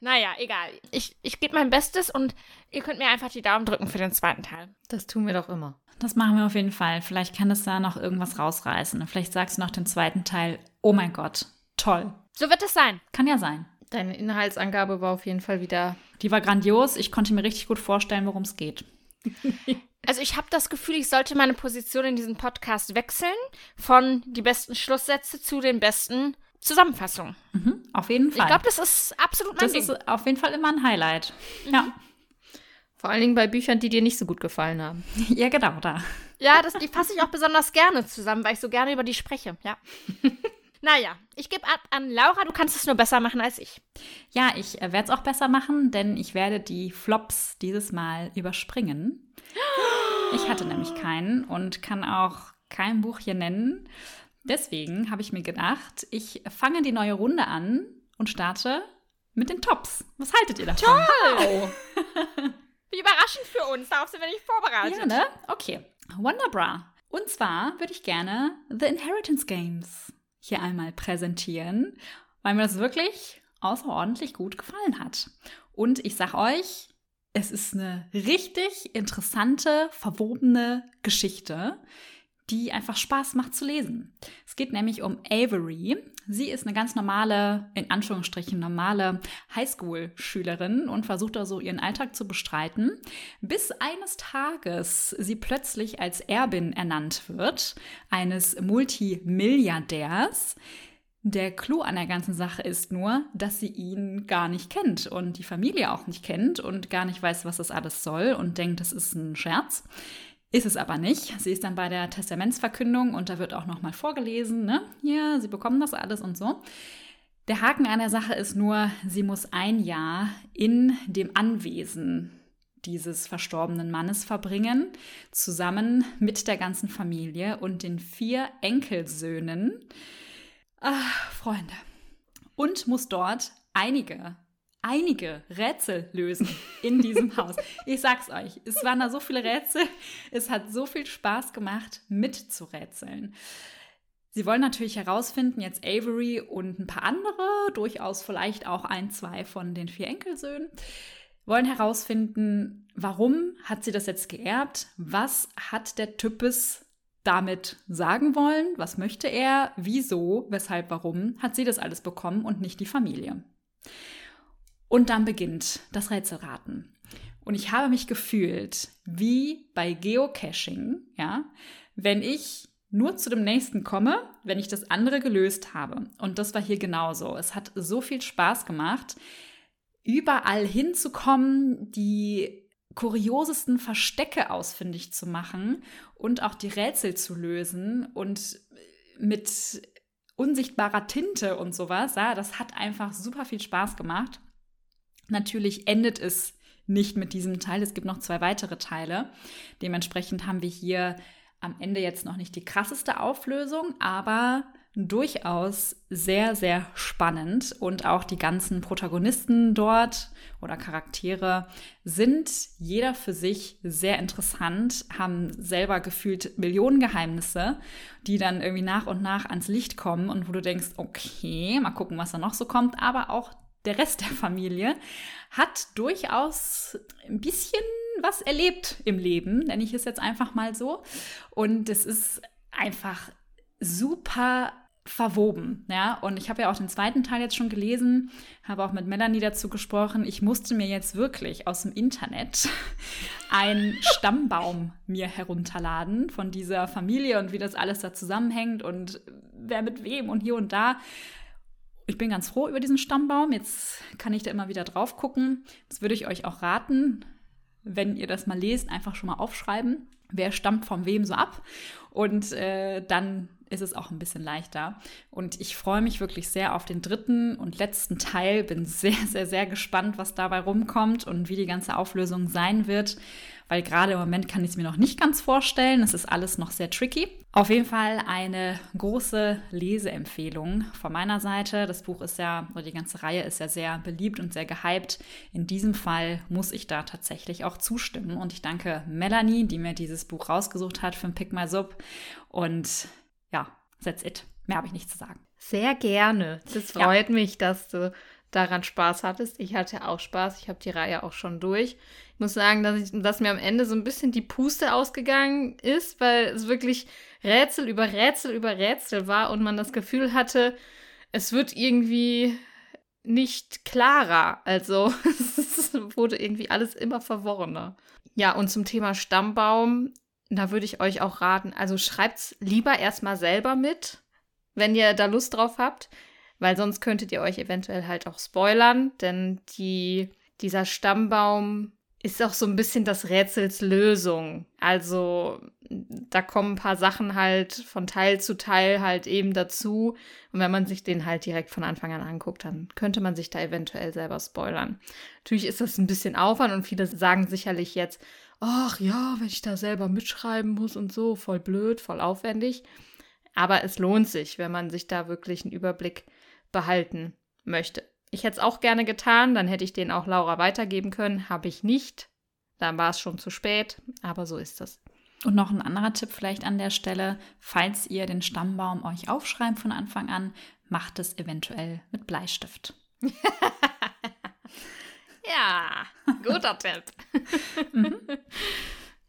Naja, egal. Ich, ich gebe mein Bestes und ihr könnt mir einfach die Daumen drücken für den zweiten Teil. Das tun wir doch immer. Das machen wir auf jeden Fall. Vielleicht kann es da noch irgendwas rausreißen. Vielleicht sagst du noch den zweiten Teil. Oh mein Gott, toll. So wird es sein. Kann ja sein. Deine Inhaltsangabe war auf jeden Fall wieder. Die war grandios. Ich konnte mir richtig gut vorstellen, worum es geht. Also ich habe das Gefühl, ich sollte meine Position in diesem Podcast wechseln von die besten Schlusssätze zu den besten Zusammenfassungen. Mhm, auf jeden Fall. Ich glaube, das ist absolut mein das Ding. ist auf jeden Fall immer ein Highlight. Ja. Vor allen Dingen bei Büchern, die dir nicht so gut gefallen haben. [laughs] ja, genau da. Ja, das, die fasse ich auch besonders gerne zusammen, weil ich so gerne über die spreche. Ja. [laughs] naja, ich gebe ab an Laura, du kannst es nur besser machen als ich. Ja, ich äh, werde es auch besser machen, denn ich werde die Flops dieses Mal überspringen. [gasps] Ich hatte nämlich keinen und kann auch kein Buch hier nennen. Deswegen habe ich mir gedacht, ich fange die neue Runde an und starte mit den Tops. Was haltet ihr davon? Toll! [laughs] Wie überraschend für uns, darauf sind wir nicht vorbereitet. Ja, ne? Okay. Wonderbra. Und zwar würde ich gerne The Inheritance Games hier einmal präsentieren, weil mir das wirklich außerordentlich gut gefallen hat. Und ich sag euch, es ist eine richtig interessante, verwobene Geschichte, die einfach Spaß macht zu lesen. Es geht nämlich um Avery. Sie ist eine ganz normale, in Anführungsstrichen normale Highschool-Schülerin und versucht da so ihren Alltag zu bestreiten, bis eines Tages sie plötzlich als Erbin ernannt wird, eines Multimilliardärs. Der Clou an der ganzen Sache ist nur, dass sie ihn gar nicht kennt und die Familie auch nicht kennt und gar nicht weiß, was das alles soll und denkt, das ist ein Scherz. Ist es aber nicht. Sie ist dann bei der Testamentsverkündung und da wird auch nochmal vorgelesen, ne? Ja, sie bekommen das alles und so. Der Haken an der Sache ist nur, sie muss ein Jahr in dem Anwesen dieses verstorbenen Mannes verbringen, zusammen mit der ganzen Familie und den vier Enkelsöhnen. Ach, Freunde. Und muss dort einige einige Rätsel lösen in diesem Haus. Ich sag's euch, es waren da so viele Rätsel. Es hat so viel Spaß gemacht, mitzurätseln. Sie wollen natürlich herausfinden, jetzt Avery und ein paar andere, durchaus vielleicht auch ein, zwei von den vier Enkelsöhnen, wollen herausfinden, warum hat sie das jetzt geerbt? Was hat der Types damit sagen wollen? Was möchte er? Wieso? Weshalb? Warum hat sie das alles bekommen und nicht die Familie? Und dann beginnt das Rätselraten. Und ich habe mich gefühlt wie bei Geocaching, ja, wenn ich nur zu dem nächsten komme, wenn ich das andere gelöst habe. Und das war hier genauso. Es hat so viel Spaß gemacht, überall hinzukommen, die kuriosesten Verstecke ausfindig zu machen und auch die Rätsel zu lösen und mit unsichtbarer Tinte und sowas. Ja, das hat einfach super viel Spaß gemacht. Natürlich endet es nicht mit diesem Teil. Es gibt noch zwei weitere Teile. Dementsprechend haben wir hier am Ende jetzt noch nicht die krasseste Auflösung, aber durchaus sehr, sehr spannend. Und auch die ganzen Protagonisten dort oder Charaktere sind jeder für sich sehr interessant, haben selber gefühlt Millionen Geheimnisse, die dann irgendwie nach und nach ans Licht kommen und wo du denkst, okay, mal gucken, was da noch so kommt, aber auch der Rest der Familie hat durchaus ein bisschen was erlebt im Leben, nenne ich es jetzt einfach mal so. Und es ist einfach super verwoben, ja. Und ich habe ja auch den zweiten Teil jetzt schon gelesen, habe auch mit Melanie dazu gesprochen. Ich musste mir jetzt wirklich aus dem Internet [laughs] einen Stammbaum mir herunterladen von dieser Familie und wie das alles da zusammenhängt und wer mit wem und hier und da ich bin ganz froh über diesen Stammbaum. Jetzt kann ich da immer wieder drauf gucken. Das würde ich euch auch raten, wenn ihr das mal lest, einfach schon mal aufschreiben. Wer stammt von wem so ab? Und äh, dann ist es auch ein bisschen leichter. Und ich freue mich wirklich sehr auf den dritten und letzten Teil. Bin sehr, sehr, sehr gespannt, was dabei rumkommt und wie die ganze Auflösung sein wird. Weil gerade im Moment kann ich es mir noch nicht ganz vorstellen. Es ist alles noch sehr tricky. Auf jeden Fall eine große Leseempfehlung von meiner Seite. Das Buch ist ja, oder die ganze Reihe ist ja sehr beliebt und sehr gehypt. In diesem Fall muss ich da tatsächlich auch zustimmen. Und ich danke Melanie, die mir dieses Buch rausgesucht hat für Pick My Sub. Und ja, that's it. Mehr habe ich nicht zu sagen. Sehr gerne. Das freut ja. mich, dass du daran Spaß hattest. Ich hatte auch Spaß. Ich habe die Reihe auch schon durch. Ich muss sagen, dass, ich, dass mir am Ende so ein bisschen die Puste ausgegangen ist, weil es wirklich Rätsel über Rätsel über Rätsel war und man das Gefühl hatte, es wird irgendwie nicht klarer. Also [laughs] es wurde irgendwie alles immer verworrener. Ja, und zum Thema Stammbaum, da würde ich euch auch raten, also schreibt's lieber erstmal selber mit, wenn ihr da Lust drauf habt, weil sonst könntet ihr euch eventuell halt auch spoilern, denn die, dieser Stammbaum ist auch so ein bisschen das Rätsels Lösung. Also da kommen ein paar Sachen halt von Teil zu Teil halt eben dazu. Und wenn man sich den halt direkt von Anfang an anguckt, dann könnte man sich da eventuell selber spoilern. Natürlich ist das ein bisschen Aufwand und viele sagen sicherlich jetzt, ach ja, wenn ich da selber mitschreiben muss und so, voll blöd, voll aufwendig. Aber es lohnt sich, wenn man sich da wirklich einen Überblick behalten möchte. Ich hätte es auch gerne getan, dann hätte ich den auch Laura weitergeben können. Habe ich nicht. Dann war es schon zu spät, aber so ist es. Und noch ein anderer Tipp vielleicht an der Stelle, falls ihr den Stammbaum euch aufschreibt von Anfang an, macht es eventuell mit Bleistift. [laughs] ja, guter Tipp. mhm. [laughs]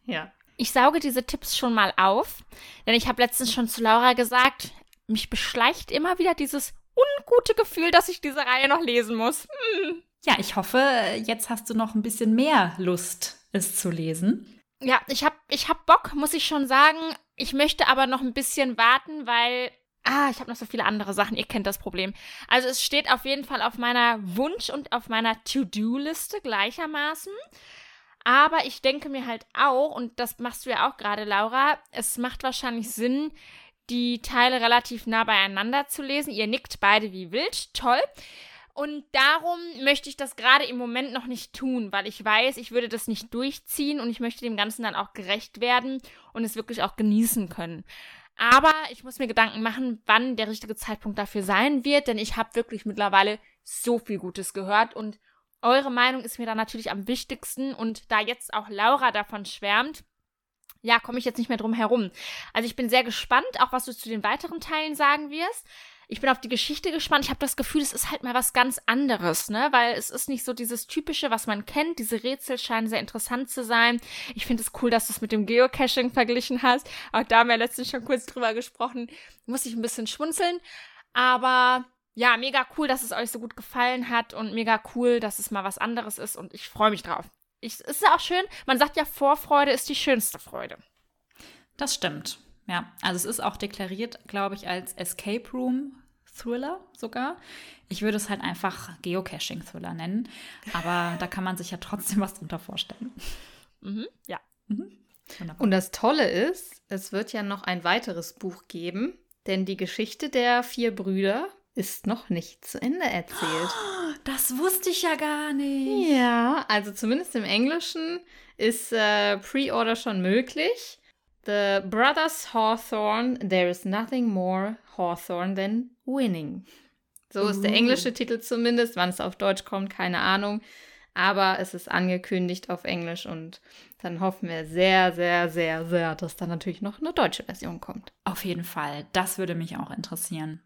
Ja. Ich sauge diese Tipps schon mal auf, denn ich habe letztens schon zu Laura gesagt, mich beschleicht immer wieder dieses ungute Gefühl, dass ich diese Reihe noch lesen muss. Hm. Ja, ich hoffe, jetzt hast du noch ein bisschen mehr Lust, es zu lesen. Ja, ich habe ich hab Bock, muss ich schon sagen. Ich möchte aber noch ein bisschen warten, weil Ah, ich habe noch so viele andere Sachen. Ihr kennt das Problem. Also es steht auf jeden Fall auf meiner Wunsch- und auf meiner To-Do-Liste gleichermaßen. Aber ich denke mir halt auch, und das machst du ja auch gerade, Laura, es macht wahrscheinlich Sinn, die Teile relativ nah beieinander zu lesen. Ihr nickt beide wie wild. Toll. Und darum möchte ich das gerade im Moment noch nicht tun, weil ich weiß, ich würde das nicht durchziehen und ich möchte dem Ganzen dann auch gerecht werden und es wirklich auch genießen können. Aber ich muss mir Gedanken machen, wann der richtige Zeitpunkt dafür sein wird, denn ich habe wirklich mittlerweile so viel Gutes gehört und eure Meinung ist mir da natürlich am wichtigsten und da jetzt auch Laura davon schwärmt, ja, komme ich jetzt nicht mehr drum herum. Also ich bin sehr gespannt, auch was du zu den weiteren Teilen sagen wirst. Ich bin auf die Geschichte gespannt. Ich habe das Gefühl, es ist halt mal was ganz anderes, ne? Weil es ist nicht so dieses typische, was man kennt. Diese Rätsel scheinen sehr interessant zu sein. Ich finde es cool, dass du es mit dem Geocaching verglichen hast. Auch da haben wir letztens schon kurz drüber gesprochen. Muss ich ein bisschen schmunzeln. Aber ja, mega cool, dass es euch so gut gefallen hat und mega cool, dass es mal was anderes ist und ich freue mich drauf ich, ist ja auch schön, man sagt ja, Vorfreude ist die schönste Freude. Das stimmt. Ja, also es ist auch deklariert, glaube ich, als Escape Room Thriller sogar. Ich würde es halt einfach Geocaching Thriller nennen, aber da kann man sich ja trotzdem was drunter vorstellen. Mhm, ja. Mhm. Und das Tolle ist, es wird ja noch ein weiteres Buch geben, denn die Geschichte der vier Brüder ist noch nicht zu Ende erzählt. [gasps] Das wusste ich ja gar nicht. Ja, also zumindest im Englischen ist äh, Pre-Order schon möglich. The Brothers Hawthorne, There is nothing more Hawthorne than winning. So ist der englische Titel zumindest. Wann es auf Deutsch kommt, keine Ahnung. Aber es ist angekündigt auf Englisch und dann hoffen wir sehr, sehr, sehr, sehr, dass da natürlich noch eine deutsche Version kommt. Auf jeden Fall. Das würde mich auch interessieren.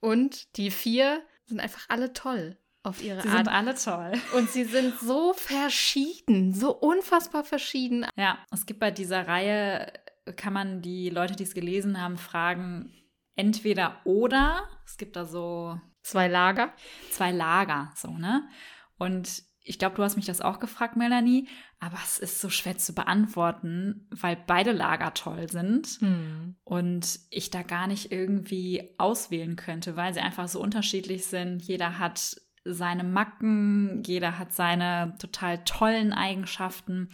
Und die vier sind einfach alle toll auf ihre sie Art. Sie sind alle toll. Und sie sind so verschieden, so unfassbar verschieden. Ja, es gibt bei dieser Reihe, kann man die Leute, die es gelesen haben, fragen, entweder oder. Es gibt da so. Zwei Lager. Zwei Lager, so, ne? Und ich glaube, du hast mich das auch gefragt, Melanie, aber es ist so schwer zu beantworten, weil beide Lager toll sind hm. und ich da gar nicht irgendwie auswählen könnte, weil sie einfach so unterschiedlich sind. Jeder hat seine Macken, jeder hat seine total tollen Eigenschaften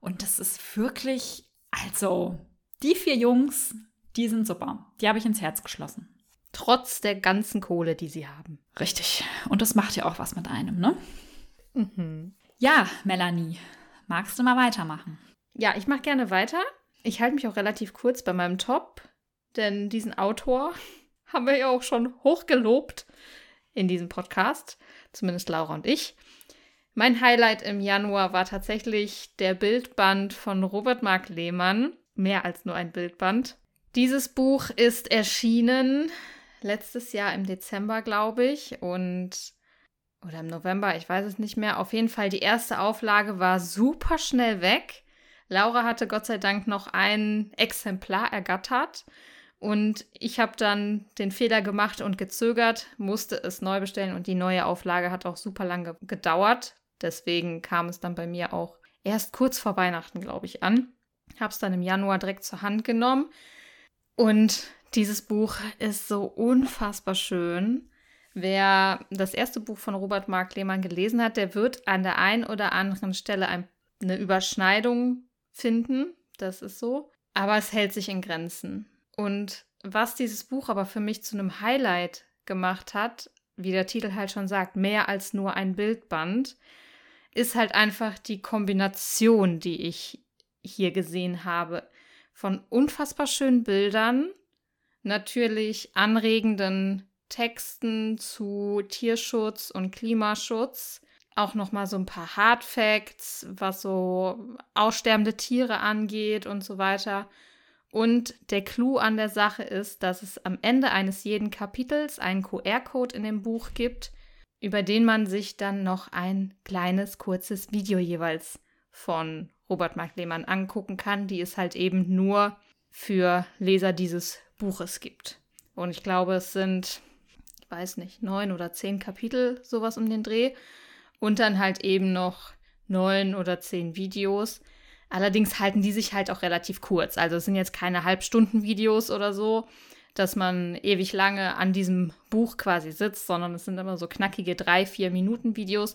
und das ist wirklich, also die vier Jungs, Die sind super. Die habe ich ins Herz geschlossen. Trotz der ganzen Kohle, die sie haben. Richtig. Und das macht ja auch was mit einem, ne? Mhm. Ja, Melanie, magst du mal weitermachen? Ja, ich mache gerne weiter. Ich halte mich auch relativ kurz bei meinem Top, denn diesen Autor [laughs] haben wir ja auch schon hochgelobt in diesem Podcast, zumindest Laura und ich. Mein Highlight im Januar war tatsächlich der Bildband von Robert Mark Lehmann, mehr als nur ein Bildband. Dieses Buch ist erschienen letztes Jahr im Dezember, glaube ich, und oder im November, ich weiß es nicht mehr. Auf jeden Fall, die erste Auflage war super schnell weg. Laura hatte Gott sei Dank noch ein Exemplar ergattert. Und ich habe dann den Fehler gemacht und gezögert, musste es neu bestellen und die neue Auflage hat auch super lange gedauert. Deswegen kam es dann bei mir auch erst kurz vor Weihnachten, glaube ich, an. Habe es dann im Januar direkt zur Hand genommen. Und dieses Buch ist so unfassbar schön. Wer das erste Buch von Robert Mark Lehmann gelesen hat, der wird an der einen oder anderen Stelle ein, eine Überschneidung finden. Das ist so. Aber es hält sich in Grenzen. Und was dieses Buch aber für mich zu einem Highlight gemacht hat, wie der Titel halt schon sagt, mehr als nur ein Bildband, ist halt einfach die Kombination, die ich hier gesehen habe. Von unfassbar schönen Bildern, natürlich anregenden Texten zu Tierschutz und Klimaschutz, auch noch mal so ein paar Hard Facts, was so aussterbende Tiere angeht und so weiter. Und der Clou an der Sache ist, dass es am Ende eines jeden Kapitels einen QR-Code in dem Buch gibt, über den man sich dann noch ein kleines, kurzes Video jeweils von Robert Mark Lehmann angucken kann, die es halt eben nur für Leser dieses Buches gibt. Und ich glaube, es sind, weiß nicht, neun oder zehn Kapitel, sowas um den Dreh. Und dann halt eben noch neun oder zehn Videos. Allerdings halten die sich halt auch relativ kurz. Also es sind jetzt keine Halbstunden-Videos oder so, dass man ewig lange an diesem Buch quasi sitzt, sondern es sind immer so knackige drei, vier Minuten Videos.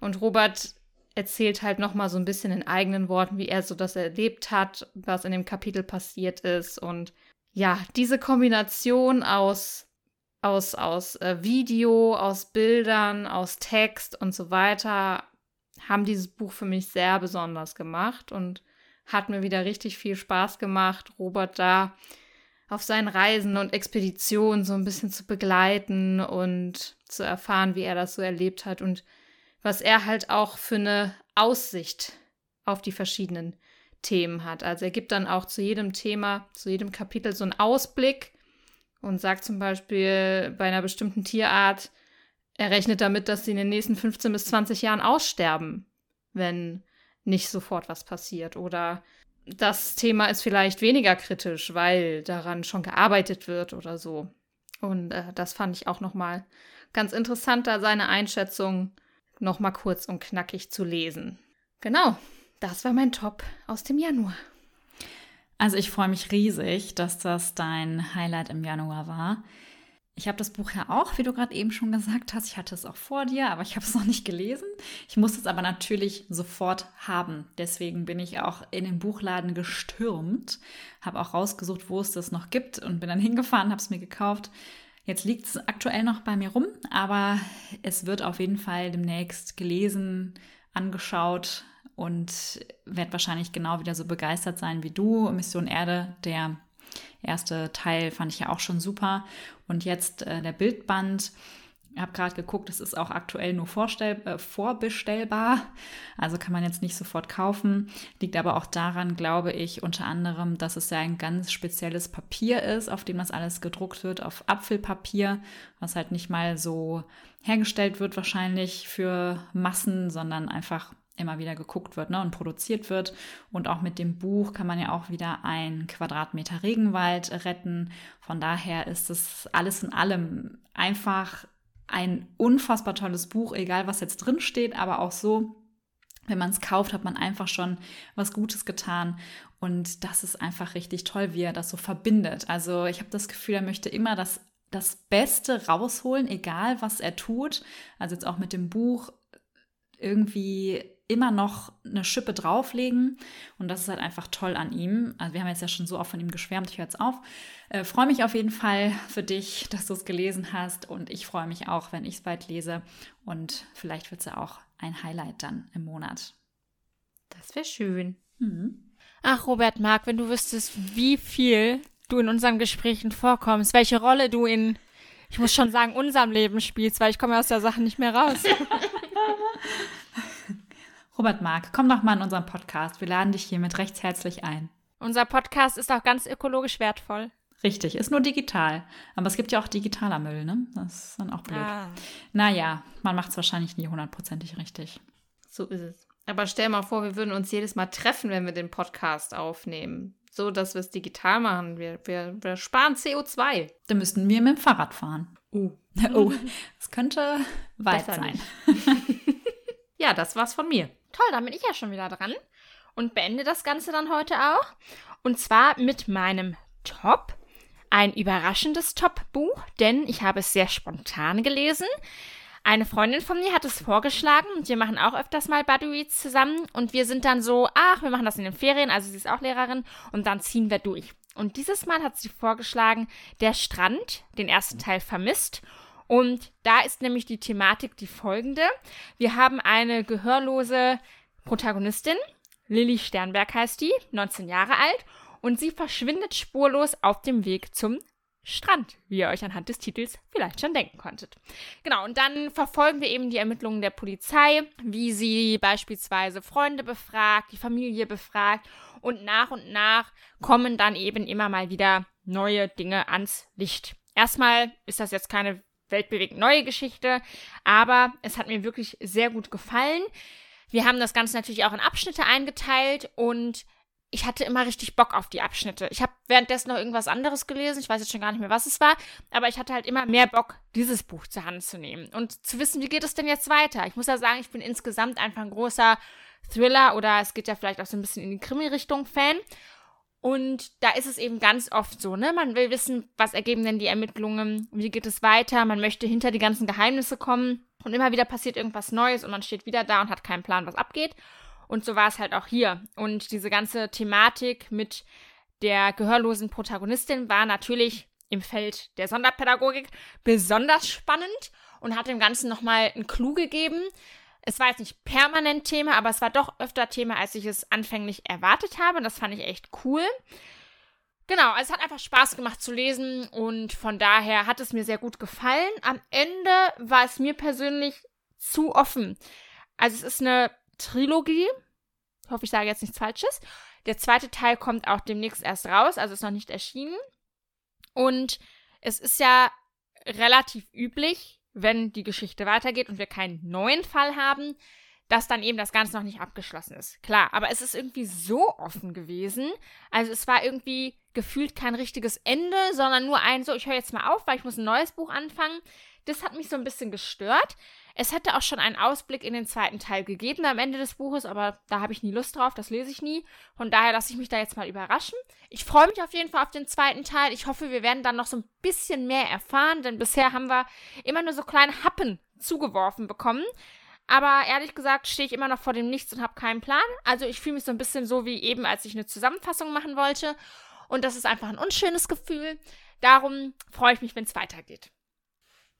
Und Robert erzählt halt noch mal so ein bisschen in eigenen Worten, wie er so das erlebt hat, was in dem Kapitel passiert ist. Und ja, diese Kombination aus aus, aus äh, Video, aus Bildern, aus Text und so weiter haben dieses Buch für mich sehr besonders gemacht und hat mir wieder richtig viel Spaß gemacht, Robert da auf seinen Reisen und Expeditionen so ein bisschen zu begleiten und zu erfahren, wie er das so erlebt hat und was er halt auch für eine Aussicht auf die verschiedenen Themen hat. Also er gibt dann auch zu jedem Thema, zu jedem Kapitel so einen Ausblick und sagt zum Beispiel bei einer bestimmten Tierart, er rechnet damit, dass sie in den nächsten 15 bis 20 Jahren aussterben, wenn nicht sofort was passiert. Oder das Thema ist vielleicht weniger kritisch, weil daran schon gearbeitet wird oder so. Und äh, das fand ich auch nochmal ganz interessant, da seine Einschätzung nochmal kurz und knackig zu lesen. Genau, das war mein Top aus dem Januar. Also ich freue mich riesig, dass das dein Highlight im Januar war. Ich habe das Buch ja auch, wie du gerade eben schon gesagt hast. Ich hatte es auch vor dir, aber ich habe es noch nicht gelesen. Ich musste es aber natürlich sofort haben. Deswegen bin ich auch in den Buchladen gestürmt, habe auch rausgesucht, wo es das noch gibt und bin dann hingefahren, habe es mir gekauft. Jetzt liegt es aktuell noch bei mir rum, aber es wird auf jeden Fall demnächst gelesen, angeschaut und werde wahrscheinlich genau wieder so begeistert sein wie du. Mission Erde, der erste Teil fand ich ja auch schon super. Und jetzt äh, der Bildband. Ich habe gerade geguckt, es ist auch aktuell nur äh, vorbestellbar. Also kann man jetzt nicht sofort kaufen. Liegt aber auch daran, glaube ich, unter anderem, dass es ja ein ganz spezielles Papier ist, auf dem das alles gedruckt wird, auf Apfelpapier, was halt nicht mal so hergestellt wird wahrscheinlich für Massen, sondern einfach immer wieder geguckt wird ne, und produziert wird. Und auch mit dem Buch kann man ja auch wieder ein Quadratmeter Regenwald retten. Von daher ist es alles in allem einfach ein unfassbar tolles Buch, egal was jetzt drin steht, aber auch so, wenn man es kauft, hat man einfach schon was Gutes getan. Und das ist einfach richtig toll, wie er das so verbindet. Also ich habe das Gefühl, er möchte immer das, das Beste rausholen, egal was er tut. Also jetzt auch mit dem Buch irgendwie immer noch eine Schippe drauflegen. Und das ist halt einfach toll an ihm. Also wir haben jetzt ja schon so oft von ihm geschwärmt, ich höre jetzt auf. Äh, freue mich auf jeden Fall für dich, [laughs] dass du es gelesen hast. Und ich freue mich auch, wenn ich es bald lese. Und vielleicht wird es ja auch ein Highlight dann im Monat. Das wäre schön. Mhm. Ach, Robert Mark, wenn du wüsstest, wie viel du in unseren Gesprächen vorkommst, welche Rolle du in, ich muss schon sagen, unserem Leben spielst, weil ich komme aus der Sache nicht mehr raus. [laughs] Robert Mark, komm doch mal in unseren Podcast. Wir laden dich hiermit recht herzlich ein. Unser Podcast ist auch ganz ökologisch wertvoll. Richtig, ist nur digital. Aber es gibt ja auch digitaler Müll, ne? Das ist dann auch blöd. Ah. Naja, man macht es wahrscheinlich nie hundertprozentig richtig. So ist es. Aber stell mal vor, wir würden uns jedes Mal treffen, wenn wir den Podcast aufnehmen. So, dass wir es digital machen. Wir, wir, wir sparen CO2. Dann müssten wir mit dem Fahrrad fahren. Uh. [laughs] Oh, das könnte weit Besser sein. [laughs] ja, das war's von mir. Toll, dann bin ich ja schon wieder dran und beende das Ganze dann heute auch. Und zwar mit meinem Top. Ein überraschendes Top-Buch, denn ich habe es sehr spontan gelesen. Eine Freundin von mir hat es vorgeschlagen und wir machen auch öfters mal Buddy-Reads zusammen und wir sind dann so, ach, wir machen das in den Ferien, also sie ist auch Lehrerin und dann ziehen wir durch. Und dieses Mal hat sie vorgeschlagen, der Strand, den ersten Teil vermisst und da ist nämlich die Thematik die folgende. Wir haben eine gehörlose Protagonistin, Lilly Sternberg heißt die, 19 Jahre alt, und sie verschwindet spurlos auf dem Weg zum Strand, wie ihr euch anhand des Titels vielleicht schon denken konntet. Genau, und dann verfolgen wir eben die Ermittlungen der Polizei, wie sie beispielsweise Freunde befragt, die Familie befragt und nach und nach kommen dann eben immer mal wieder neue Dinge ans Licht. Erstmal ist das jetzt keine weltbewegend neue Geschichte, aber es hat mir wirklich sehr gut gefallen. Wir haben das Ganze natürlich auch in Abschnitte eingeteilt und ich hatte immer richtig Bock auf die Abschnitte. Ich habe währenddessen noch irgendwas anderes gelesen, ich weiß jetzt schon gar nicht mehr, was es war, aber ich hatte halt immer mehr Bock, dieses Buch zur Hand zu nehmen und zu wissen, wie geht es denn jetzt weiter. Ich muss ja sagen, ich bin insgesamt einfach ein großer Thriller oder es geht ja vielleicht auch so ein bisschen in die Krimi-Richtung Fan und da ist es eben ganz oft so, ne? Man will wissen, was ergeben denn die Ermittlungen, wie geht es weiter, man möchte hinter die ganzen Geheimnisse kommen und immer wieder passiert irgendwas Neues und man steht wieder da und hat keinen Plan, was abgeht. Und so war es halt auch hier. Und diese ganze Thematik mit der gehörlosen Protagonistin war natürlich im Feld der Sonderpädagogik besonders spannend und hat dem Ganzen nochmal einen Clou gegeben, es war jetzt nicht permanent Thema, aber es war doch öfter Thema, als ich es anfänglich erwartet habe. Und das fand ich echt cool. Genau, also es hat einfach Spaß gemacht zu lesen und von daher hat es mir sehr gut gefallen. Am Ende war es mir persönlich zu offen. Also es ist eine Trilogie. Ich hoffe, ich sage jetzt nichts Falsches. Der zweite Teil kommt auch demnächst erst raus, also ist noch nicht erschienen. Und es ist ja relativ üblich, wenn die Geschichte weitergeht und wir keinen neuen Fall haben, dass dann eben das Ganze noch nicht abgeschlossen ist. Klar, aber es ist irgendwie so offen gewesen. Also es war irgendwie gefühlt kein richtiges Ende, sondern nur ein so, ich höre jetzt mal auf, weil ich muss ein neues Buch anfangen. Das hat mich so ein bisschen gestört. Es hätte auch schon einen Ausblick in den zweiten Teil gegeben am Ende des Buches, aber da habe ich nie Lust drauf, das lese ich nie. Von daher lasse ich mich da jetzt mal überraschen. Ich freue mich auf jeden Fall auf den zweiten Teil. Ich hoffe, wir werden dann noch so ein bisschen mehr erfahren, denn bisher haben wir immer nur so kleine Happen zugeworfen bekommen. Aber ehrlich gesagt stehe ich immer noch vor dem Nichts und habe keinen Plan. Also ich fühle mich so ein bisschen so wie eben, als ich eine Zusammenfassung machen wollte. Und das ist einfach ein unschönes Gefühl. Darum freue ich mich, wenn es weitergeht.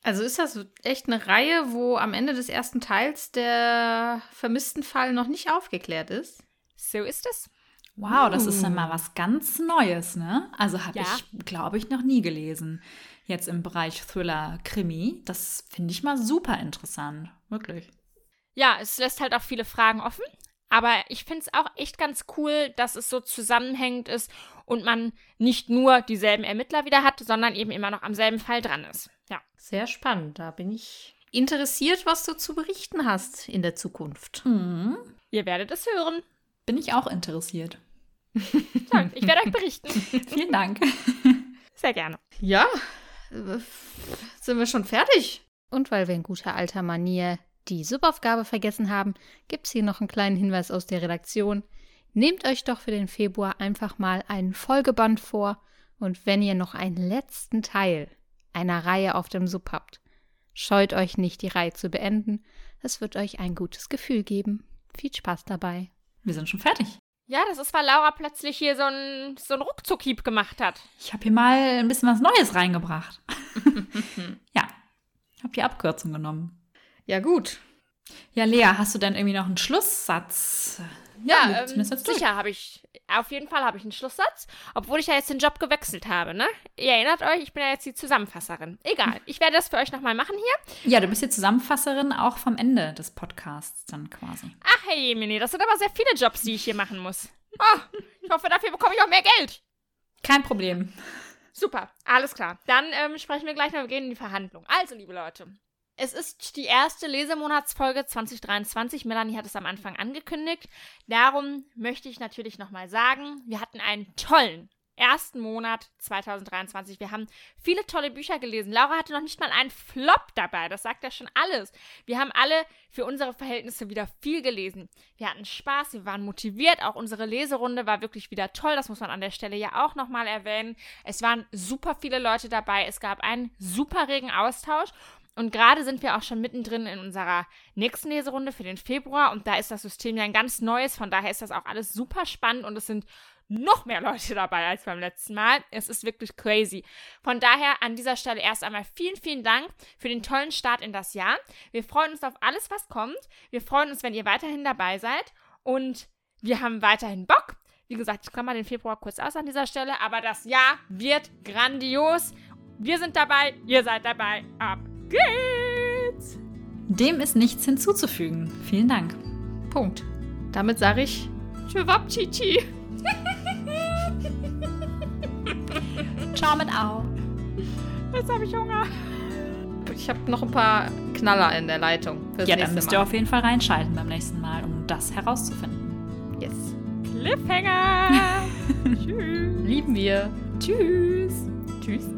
Also ist das echt eine Reihe, wo am Ende des ersten Teils der vermissten Fall noch nicht aufgeklärt ist? So ist es. Wow, das ist dann mal was ganz Neues, ne? Also habe ja. ich, glaube ich, noch nie gelesen. Jetzt im Bereich Thriller, Krimi. Das finde ich mal super interessant. Wirklich. Ja, es lässt halt auch viele Fragen offen. Aber ich finde es auch echt ganz cool, dass es so zusammenhängend ist und man nicht nur dieselben Ermittler wieder hat, sondern eben immer noch am selben Fall dran ist. Ja. Sehr spannend. Da bin ich interessiert, was du zu berichten hast in der Zukunft. Mhm. Ihr werdet es hören. Bin ich auch interessiert. Toll, ich werde euch berichten. [laughs] Vielen Dank. Sehr gerne. Ja, äh, sind wir schon fertig? Und weil wir in guter alter Manier die Subaufgabe vergessen haben, gibt es hier noch einen kleinen Hinweis aus der Redaktion. Nehmt euch doch für den Februar einfach mal einen Folgeband vor und wenn ihr noch einen letzten Teil einer Reihe auf dem Sub habt, scheut euch nicht, die Reihe zu beenden. Es wird euch ein gutes Gefühl geben. Viel Spaß dabei. Wir sind schon fertig. Ja, das ist, weil Laura plötzlich hier so ein, so ein Ruckzuck-Hieb gemacht hat. Ich habe hier mal ein bisschen was Neues reingebracht. [laughs] ja, habe die Abkürzung genommen. Ja, gut. Ja, Lea, hast du denn irgendwie noch einen Schlusssatz? Ja, wir ähm, sicher habe ich. Auf jeden Fall habe ich einen Schlusssatz, obwohl ich ja jetzt den Job gewechselt habe, ne? Ihr erinnert euch, ich bin ja jetzt die Zusammenfasserin. Egal, [laughs] ich werde das für euch nochmal machen hier. Ja, du bist jetzt Zusammenfasserin auch vom Ende des Podcasts dann quasi. Ach, hey, Jemini, das sind aber sehr viele Jobs, die ich hier machen muss. Oh, ich hoffe, dafür bekomme ich auch mehr Geld. Kein Problem. Super, alles klar. Dann ähm, sprechen wir gleich noch, wir gehen in die Verhandlung. Also, liebe Leute, es ist die erste Lesemonatsfolge 2023. Melanie hat es am Anfang angekündigt. Darum möchte ich natürlich nochmal sagen, wir hatten einen tollen ersten Monat 2023. Wir haben viele tolle Bücher gelesen. Laura hatte noch nicht mal einen Flop dabei. Das sagt ja schon alles. Wir haben alle für unsere Verhältnisse wieder viel gelesen. Wir hatten Spaß, wir waren motiviert. Auch unsere Leserunde war wirklich wieder toll. Das muss man an der Stelle ja auch nochmal erwähnen. Es waren super viele Leute dabei. Es gab einen super regen Austausch. Und gerade sind wir auch schon mittendrin in unserer nächsten Leserunde für den Februar und da ist das System ja ein ganz neues, von daher ist das auch alles super spannend und es sind noch mehr Leute dabei als beim letzten Mal. Es ist wirklich crazy. Von daher an dieser Stelle erst einmal vielen, vielen Dank für den tollen Start in das Jahr. Wir freuen uns auf alles, was kommt. Wir freuen uns, wenn ihr weiterhin dabei seid und wir haben weiterhin Bock. Wie gesagt, ich klammer den Februar kurz aus an dieser Stelle, aber das Jahr wird grandios. Wir sind dabei, ihr seid dabei. Ab geht's! Dem ist nichts hinzuzufügen. Vielen Dank. Punkt. Damit sage ich Tschüwabchichi. [laughs] Ciao mit Au. Jetzt habe ich Hunger. Ich habe noch ein paar Knaller in der Leitung. Ja, dann müsst ihr auf jeden Fall reinschalten beim nächsten Mal, um das herauszufinden. Yes. Cliffhanger! [laughs] Tschüss! Lieben wir. Tschüss. Tschüss.